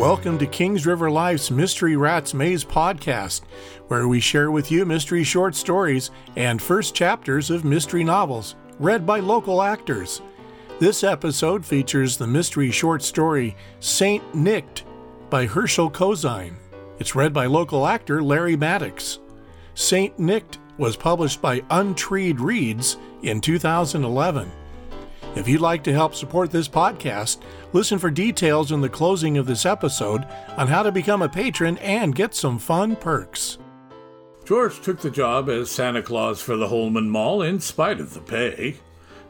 Welcome to Kings River Life's Mystery Rats Maze podcast, where we share with you mystery short stories and first chapters of mystery novels read by local actors. This episode features the mystery short story Saint Nicked by Herschel Cozine. It's read by local actor Larry Maddox. Saint Nicked was published by Untreed Reads in 2011. If you'd like to help support this podcast, listen for details in the closing of this episode on how to become a patron and get some fun perks. George took the job as Santa Claus for the Holman Mall in spite of the pay.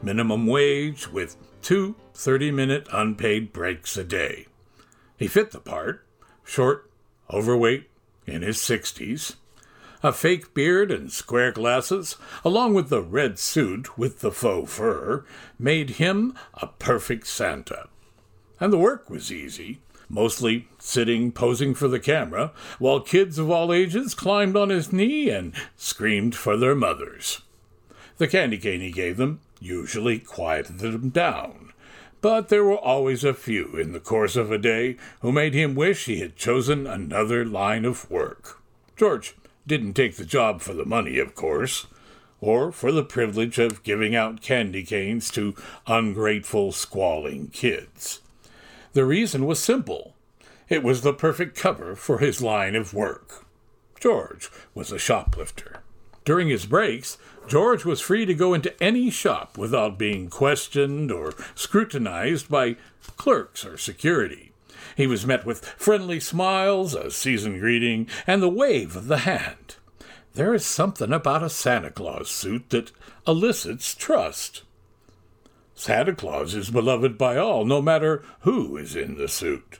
Minimum wage with two 30 minute unpaid breaks a day. He fit the part short, overweight, in his 60s a fake beard and square glasses, along with the red suit with the faux fur, made him a perfect Santa. And the work was easy, mostly sitting posing for the camera, while kids of all ages climbed on his knee and screamed for their mothers. The candy cane he gave them usually quieted them down, but there were always a few in the course of a day who made him wish he had chosen another line of work. George didn't take the job for the money, of course, or for the privilege of giving out candy canes to ungrateful, squalling kids. The reason was simple it was the perfect cover for his line of work. George was a shoplifter. During his breaks, George was free to go into any shop without being questioned or scrutinized by clerks or security. He was met with friendly smiles, a seasoned greeting, and the wave of the hand. There is something about a Santa Claus suit that elicits trust. Santa Claus is beloved by all, no matter who is in the suit.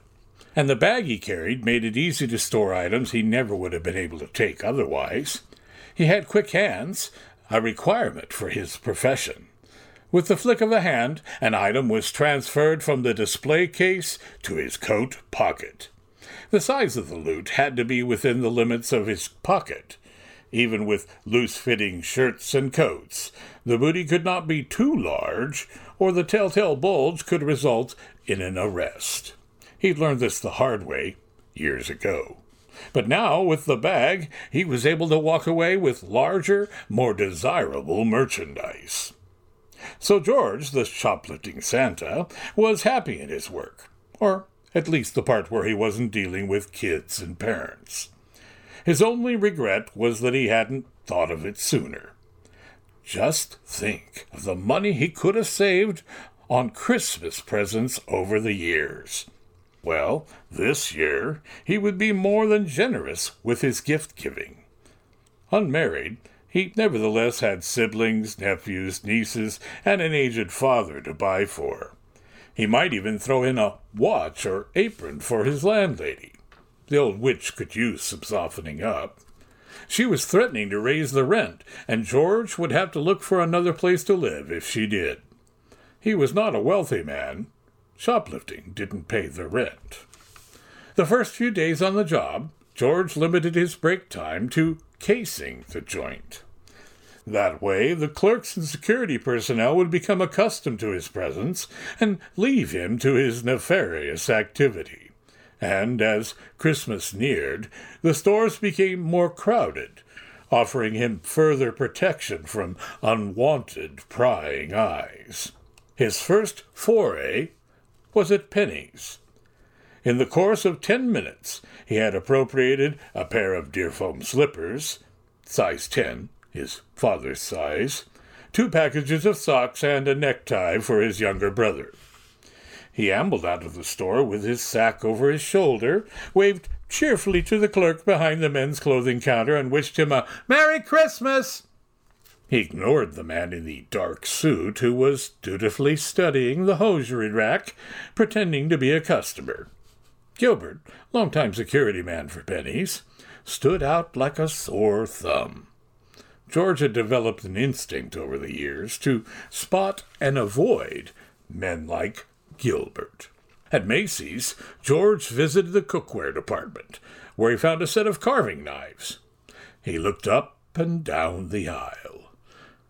And the bag he carried made it easy to store items he never would have been able to take otherwise. He had quick hands, a requirement for his profession. With the flick of a hand, an item was transferred from the display case to his coat pocket. The size of the loot had to be within the limits of his pocket. Even with loose fitting shirts and coats, the booty could not be too large, or the telltale bulge could result in an arrest. He'd learned this the hard way years ago. But now, with the bag, he was able to walk away with larger, more desirable merchandise. So George, the shoplifting Santa, was happy in his work, or at least the part where he wasn't dealing with kids and parents. His only regret was that he hadn't thought of it sooner. Just think of the money he could have saved on Christmas presents over the years. Well, this year he would be more than generous with his gift giving. Unmarried, he nevertheless had siblings, nephews, nieces, and an aged father to buy for. He might even throw in a watch or apron for his landlady. The old witch could use some softening up. She was threatening to raise the rent, and George would have to look for another place to live if she did. He was not a wealthy man. Shoplifting didn't pay the rent. The first few days on the job, George limited his break time to casing the joint. That way, the clerks and security personnel would become accustomed to his presence and leave him to his nefarious activity. And as Christmas neared, the stores became more crowded, offering him further protection from unwanted prying eyes. His first foray was at Penney's. In the course of ten minutes, he had appropriated a pair of Dearfoam slippers, size 10, his father's size, two packages of socks, and a necktie for his younger brother. He ambled out of the store with his sack over his shoulder, waved cheerfully to the clerk behind the men's clothing counter, and wished him a Merry Christmas. He ignored the man in the dark suit who was dutifully studying the hosiery rack, pretending to be a customer. Gilbert, long-time security man for Penney's, stood out like a sore thumb. George had developed an instinct over the years to spot and avoid men like Gilbert. At Macy's, George visited the cookware department, where he found a set of carving knives. He looked up and down the aisle.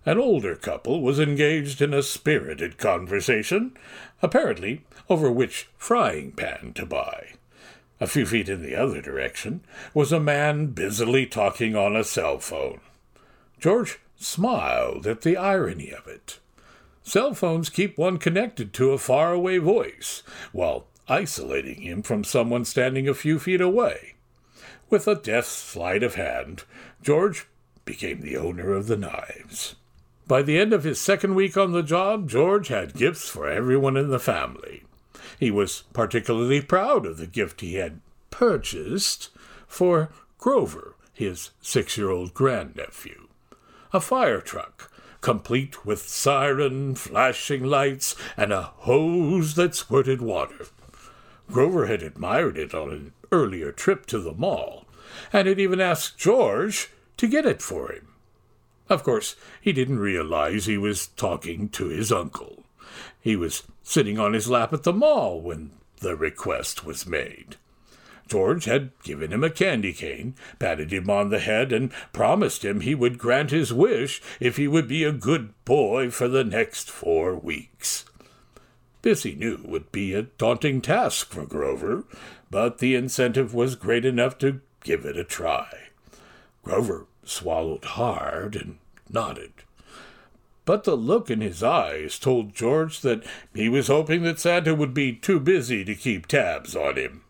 An older couple was engaged in a spirited conversation, apparently over which frying pan to buy. A few feet in the other direction was a man busily talking on a cell phone. George smiled at the irony of it. Cell phones keep one connected to a faraway voice, while isolating him from someone standing a few feet away. With a deft sleight of hand, George became the owner of the knives. By the end of his second week on the job, George had gifts for everyone in the family. He was particularly proud of the gift he had purchased for Grover, his six year old grandnephew. A fire truck, complete with siren, flashing lights, and a hose that squirted water. Grover had admired it on an earlier trip to the mall, and had even asked George to get it for him. Of course, he didn't realize he was talking to his uncle. He was sitting on his lap at the mall when the request was made. George had given him a candy cane, patted him on the head, and promised him he would grant his wish if he would be a good boy for the next four weeks. This he knew would be a daunting task for Grover, but the incentive was great enough to give it a try. Grover swallowed hard and nodded. But the look in his eyes told George that he was hoping that Santa would be too busy to keep tabs on him.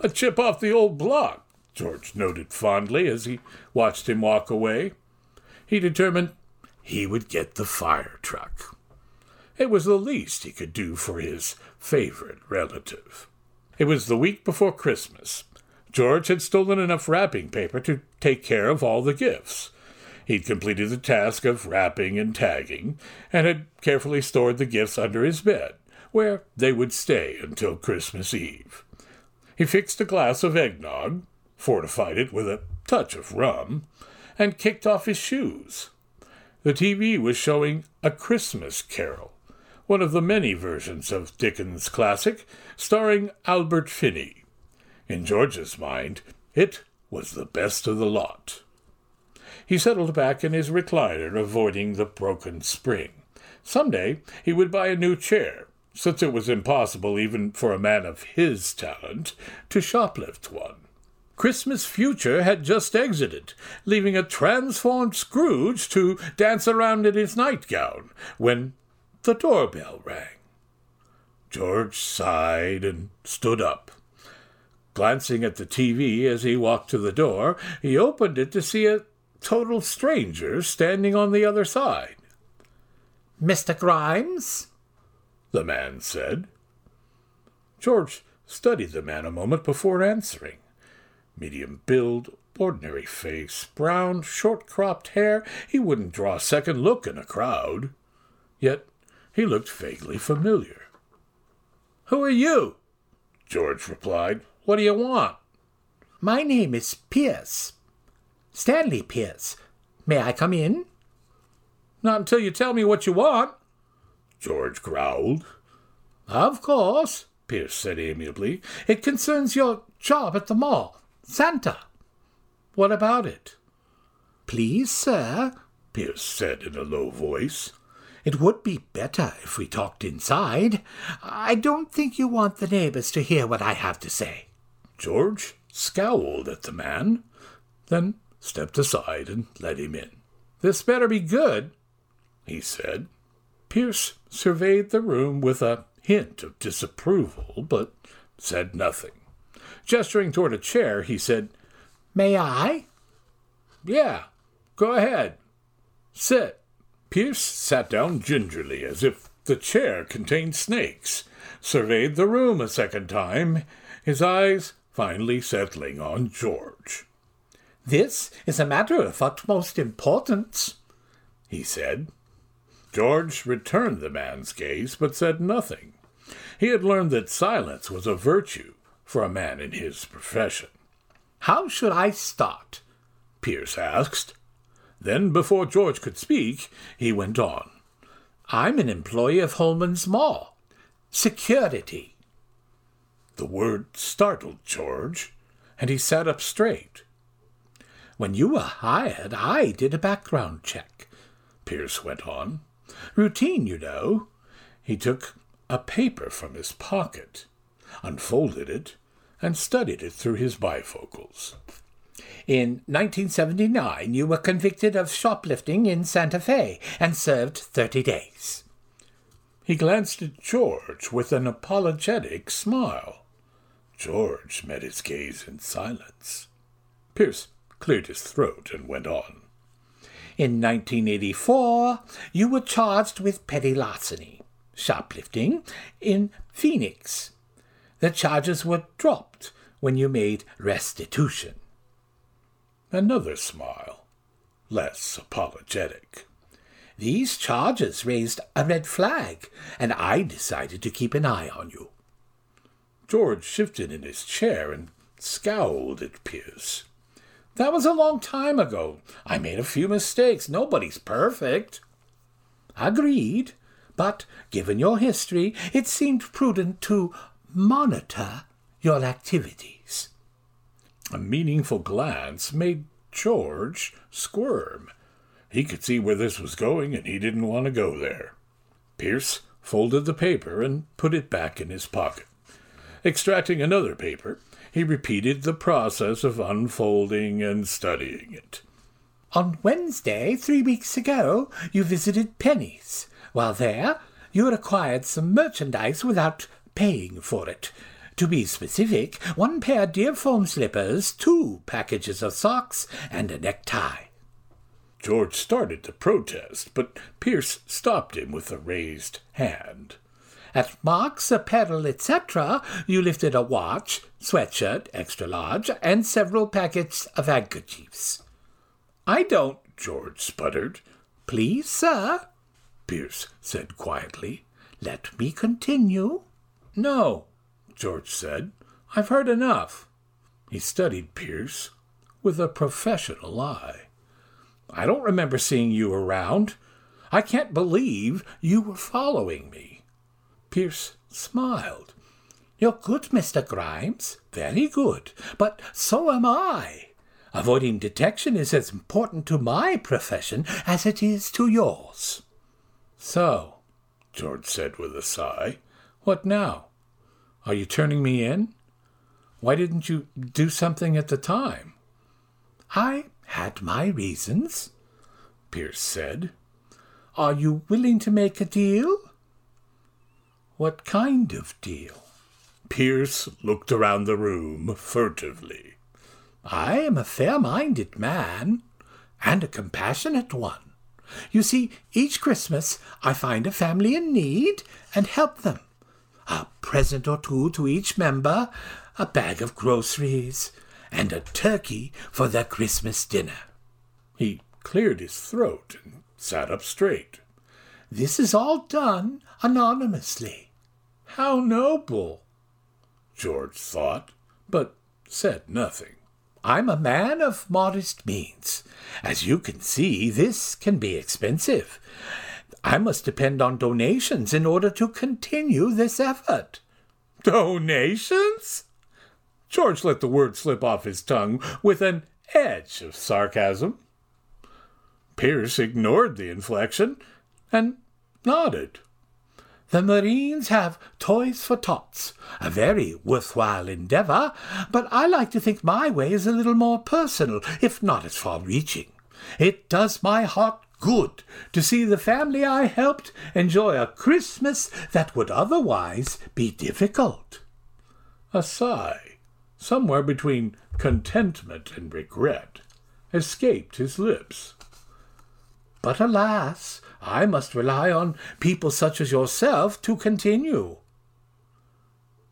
A chip off the old block, George noted fondly as he watched him walk away. He determined he would get the fire truck. It was the least he could do for his favorite relative. It was the week before Christmas. George had stolen enough wrapping paper to take care of all the gifts. He'd completed the task of wrapping and tagging, and had carefully stored the gifts under his bed, where they would stay until Christmas Eve. He fixed a glass of eggnog, fortified it with a touch of rum, and kicked off his shoes. The TV was showing A Christmas Carol, one of the many versions of Dickens' classic, starring Albert Finney. In George's mind, it was the best of the lot. He settled back in his recliner, avoiding the broken spring. Some day he would buy a new chair, since it was impossible even for a man of his talent to shoplift one. Christmas Future had just exited, leaving a transformed Scrooge to dance around in his nightgown, when the doorbell rang. George sighed and stood up. Glancing at the TV as he walked to the door, he opened it to see a total stranger standing on the other side. Mr. Grimes? the man said. George studied the man a moment before answering. Medium build, ordinary face, brown, short cropped hair, he wouldn't draw a second look in a crowd. Yet he looked vaguely familiar. Who are you? George replied. What do you want? My name is Pierce. Stanley Pierce. May I come in? Not until you tell me what you want, George growled. Of course, Pierce said amiably. It concerns your job at the mall. Santa. What about it? Please, sir, Pierce said in a low voice. It would be better if we talked inside. I don't think you want the neighbors to hear what I have to say. George scowled at the man, then stepped aside and let him in. This better be good, he said. Pierce surveyed the room with a hint of disapproval, but said nothing. Gesturing toward a chair, he said, May I? Yeah, go ahead. Sit. Pierce sat down gingerly, as if the chair contained snakes, surveyed the room a second time, his eyes finally settling on George. This is a matter of utmost importance, he said. George returned the man's gaze, but said nothing. He had learned that silence was a virtue for a man in his profession. How should I start? Pierce asked. Then, before George could speak, he went on. I'm an employee of Holman's Mall. Security. The word startled George, and he sat up straight. When you were hired, I did a background check, Pierce went on. Routine, you know. He took a paper from his pocket, unfolded it, and studied it through his bifocals. In 1979, you were convicted of shoplifting in Santa Fe and served 30 days. He glanced at George with an apologetic smile. George met his gaze in silence. Pierce cleared his throat and went on. In 1984, you were charged with petty larceny, shoplifting, in Phoenix. The charges were dropped when you made restitution. Another smile, less apologetic. These charges raised a red flag, and I decided to keep an eye on you. George shifted in his chair and scowled at Pierce. That was a long time ago. I made a few mistakes. Nobody's perfect. Agreed. But given your history, it seemed prudent to monitor your activities. A meaningful glance made George squirm. He could see where this was going, and he didn't want to go there. Pierce folded the paper and put it back in his pocket. Extracting another paper, he repeated the process of unfolding and studying it. On Wednesday, three weeks ago, you visited Penney's. While there, you acquired some merchandise without paying for it. To be specific, one pair of Dearfoam slippers, two packages of socks, and a necktie. George started to protest, but Pierce stopped him with a raised hand. At Mark's Apparel, etc., you lifted a watch, sweatshirt, extra large, and several packets of handkerchiefs. I don't, George sputtered. Please, sir, Pierce said quietly. Let me continue. No, George said. I've heard enough. He studied Pierce with a professional eye. I don't remember seeing you around. I can't believe you were following me. Pierce smiled. You're good, Mr. Grimes. Very good. But so am I. Avoiding detection is as important to my profession as it is to yours. So, George said with a sigh, what now? Are you turning me in? Why didn't you do something at the time? I had my reasons, Pierce said. Are you willing to make a deal? What kind of deal? Pierce looked around the room furtively. I am a fair minded man, and a compassionate one. You see, each Christmas I find a family in need and help them. A present or two to each member, a bag of groceries, and a turkey for their Christmas dinner. He cleared his throat and sat up straight. This is all done anonymously. How noble, George thought, but said nothing. I'm a man of modest means. As you can see, this can be expensive. I must depend on donations in order to continue this effort. Donations? George let the word slip off his tongue with an edge of sarcasm. Pierce ignored the inflection and nodded. The Marines have Toys for Tots, a very worthwhile endeavor, but I like to think my way is a little more personal, if not as far reaching. It does my heart good to see the family I helped enjoy a Christmas that would otherwise be difficult. A sigh, somewhere between contentment and regret, escaped his lips. But alas, I must rely on people such as yourself to continue.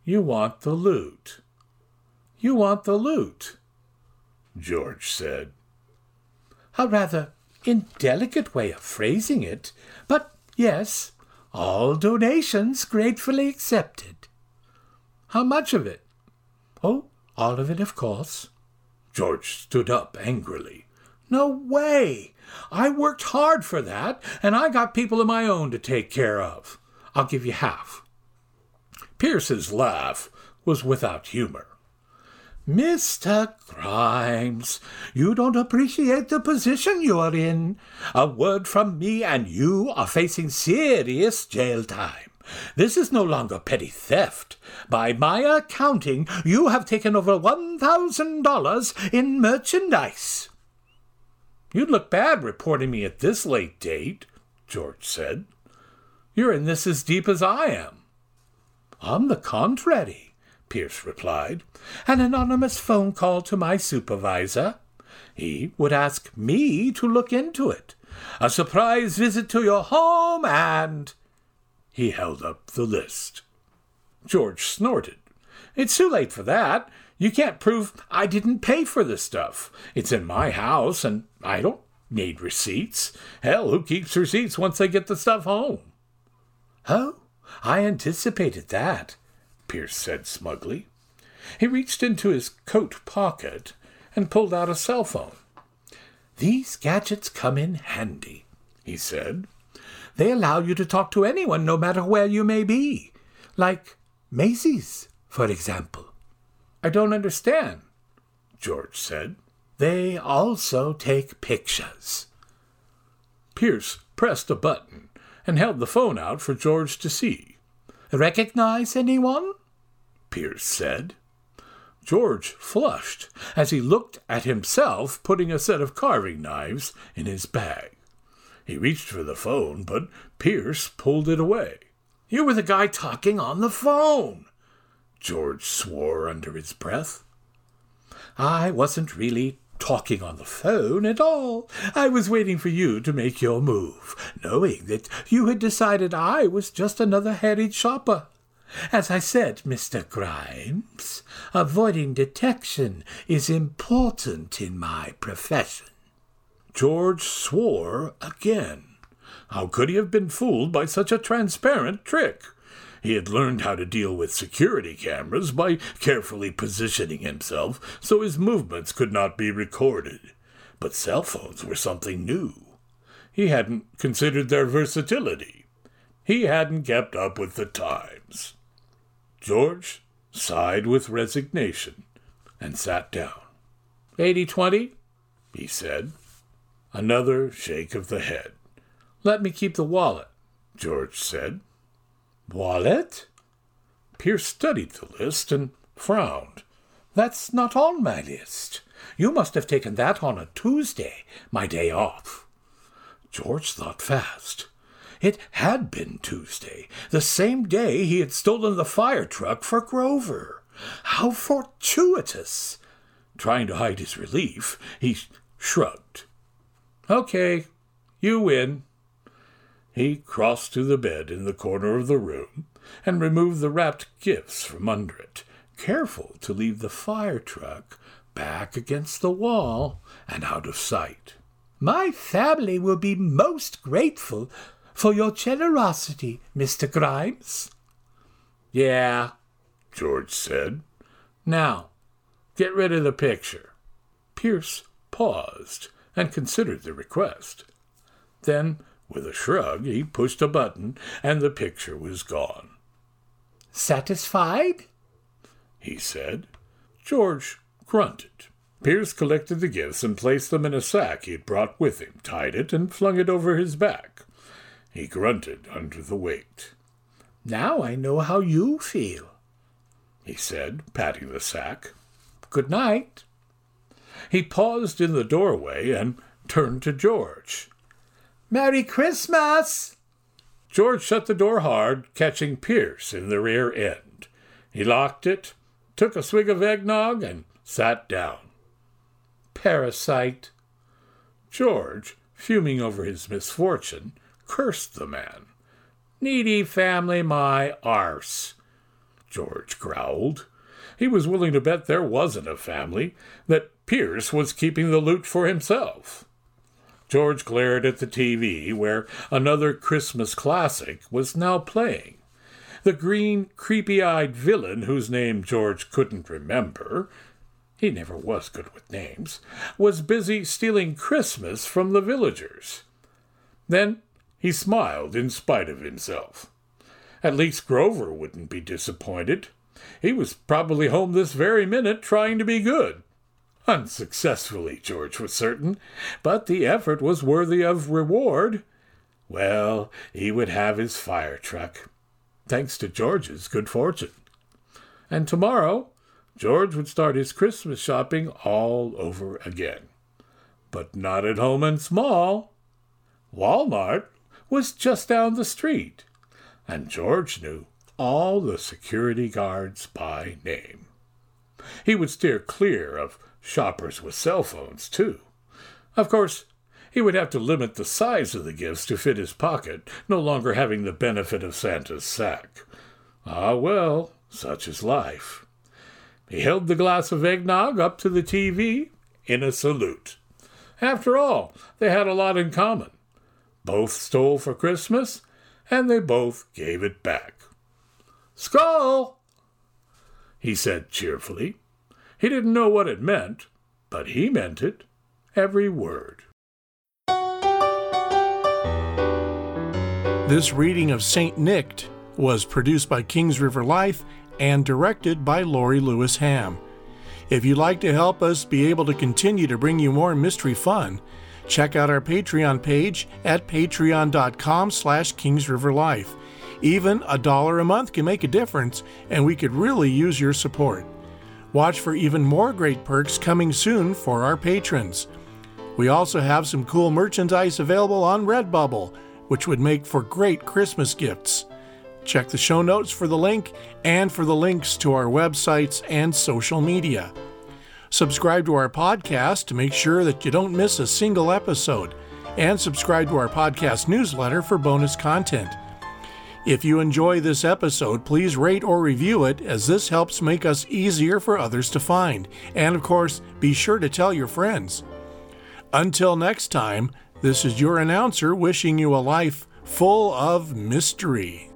You want the loot. You want the loot, George said. A rather indelicate way of phrasing it, but yes, all donations gratefully accepted. How much of it? Oh, all of it, of course. George stood up angrily. No way! I worked hard for that, and I got people of my own to take care of. I'll give you half. Pierce's laugh was without humor. Mr. Grimes, you don't appreciate the position you are in. A word from me and you are facing serious jail time. This is no longer petty theft. By my accounting, you have taken over $1,000 in merchandise. You'd look bad reporting me at this late date, George said. You're in this as deep as I am. On the contrary, Pierce replied. An anonymous phone call to my supervisor. He would ask me to look into it. A surprise visit to your home and. He held up the list. George snorted. It's too late for that. You can't prove I didn't pay for the stuff. It's in my house, and I don't need receipts. Hell, who keeps receipts once they get the stuff home? Oh, I anticipated that, Pierce said smugly. He reached into his coat pocket and pulled out a cell phone. These gadgets come in handy, he said. They allow you to talk to anyone no matter where you may be, like Macy's, for example. I don't understand, George said. They also take pictures. Pierce pressed a button and held the phone out for George to see. Recognize anyone? Pierce said. George flushed as he looked at himself putting a set of carving knives in his bag. He reached for the phone, but Pierce pulled it away. You were the guy talking on the phone, George swore under his breath. I wasn't really talking on the phone at all. I was waiting for you to make your move, knowing that you had decided I was just another harried shopper. As I said, Mr. Grimes, avoiding detection is important in my profession. George swore again. How could he have been fooled by such a transparent trick? He had learned how to deal with security cameras by carefully positioning himself so his movements could not be recorded. But cell phones were something new. He hadn't considered their versatility. He hadn't kept up with the times. George sighed with resignation and sat down. Eighty twenty, he said. Another shake of the head. Let me keep the wallet, George said. Wallet? Pierce studied the list and frowned. That's not on my list. You must have taken that on a Tuesday, my day off. George thought fast. It had been Tuesday, the same day he had stolen the fire truck for Grover. How fortuitous! Trying to hide his relief, he shrugged. Okay, you win. He crossed to the bed in the corner of the room and removed the wrapped gifts from under it, careful to leave the fire truck back against the wall and out of sight. My family will be most grateful for your generosity, Mr. Grimes. Yeah, George said. Now, get rid of the picture. Pierce paused and considered the request. Then with a shrug, he pushed a button, and the picture was gone. Satisfied? he said. George grunted. Pierce collected the gifts and placed them in a sack he had brought with him, tied it, and flung it over his back. He grunted under the weight. Now I know how you feel, he said, patting the sack. Good night. He paused in the doorway and turned to George. Merry Christmas! George shut the door hard, catching Pierce in the rear end. He locked it, took a swig of eggnog, and sat down. Parasite. George, fuming over his misfortune, cursed the man. Needy family, my arse. George growled. He was willing to bet there wasn't a family, that Pierce was keeping the loot for himself. George glared at the TV, where another Christmas classic was now playing. The green, creepy eyed villain, whose name George couldn't remember, he never was good with names, was busy stealing Christmas from the villagers. Then he smiled in spite of himself. At least Grover wouldn't be disappointed. He was probably home this very minute trying to be good. Unsuccessfully, George was certain, but the effort was worthy of reward. Well, he would have his fire truck. thanks to George's good fortune. And tomorrow, George would start his Christmas shopping all over again. But not at Holman's Mall. Walmart was just down the street, and George knew all the security guards by name. He would steer clear of shoppers with cell phones, too. Of course, he would have to limit the size of the gifts to fit his pocket, no longer having the benefit of Santa's sack. Ah, well, such is life. He held the glass of eggnog up to the TV in a salute. After all, they had a lot in common. Both stole for Christmas, and they both gave it back. Skoal! he said cheerfully. He didn't know what it meant, but he meant it, every word. This reading of St. Nicked was produced by Kings River Life and directed by Lori Lewis Ham. If you'd like to help us be able to continue to bring you more mystery fun, check out our Patreon page at patreon.com slash kingsriverlife. Even a dollar a month can make a difference, and we could really use your support. Watch for even more great perks coming soon for our patrons. We also have some cool merchandise available on Redbubble, which would make for great Christmas gifts. Check the show notes for the link and for the links to our websites and social media. Subscribe to our podcast to make sure that you don't miss a single episode, and subscribe to our podcast newsletter for bonus content. If you enjoy this episode, please rate or review it, as this helps make us easier for others to find. And of course, be sure to tell your friends. Until next time, this is your announcer wishing you a life full of mystery.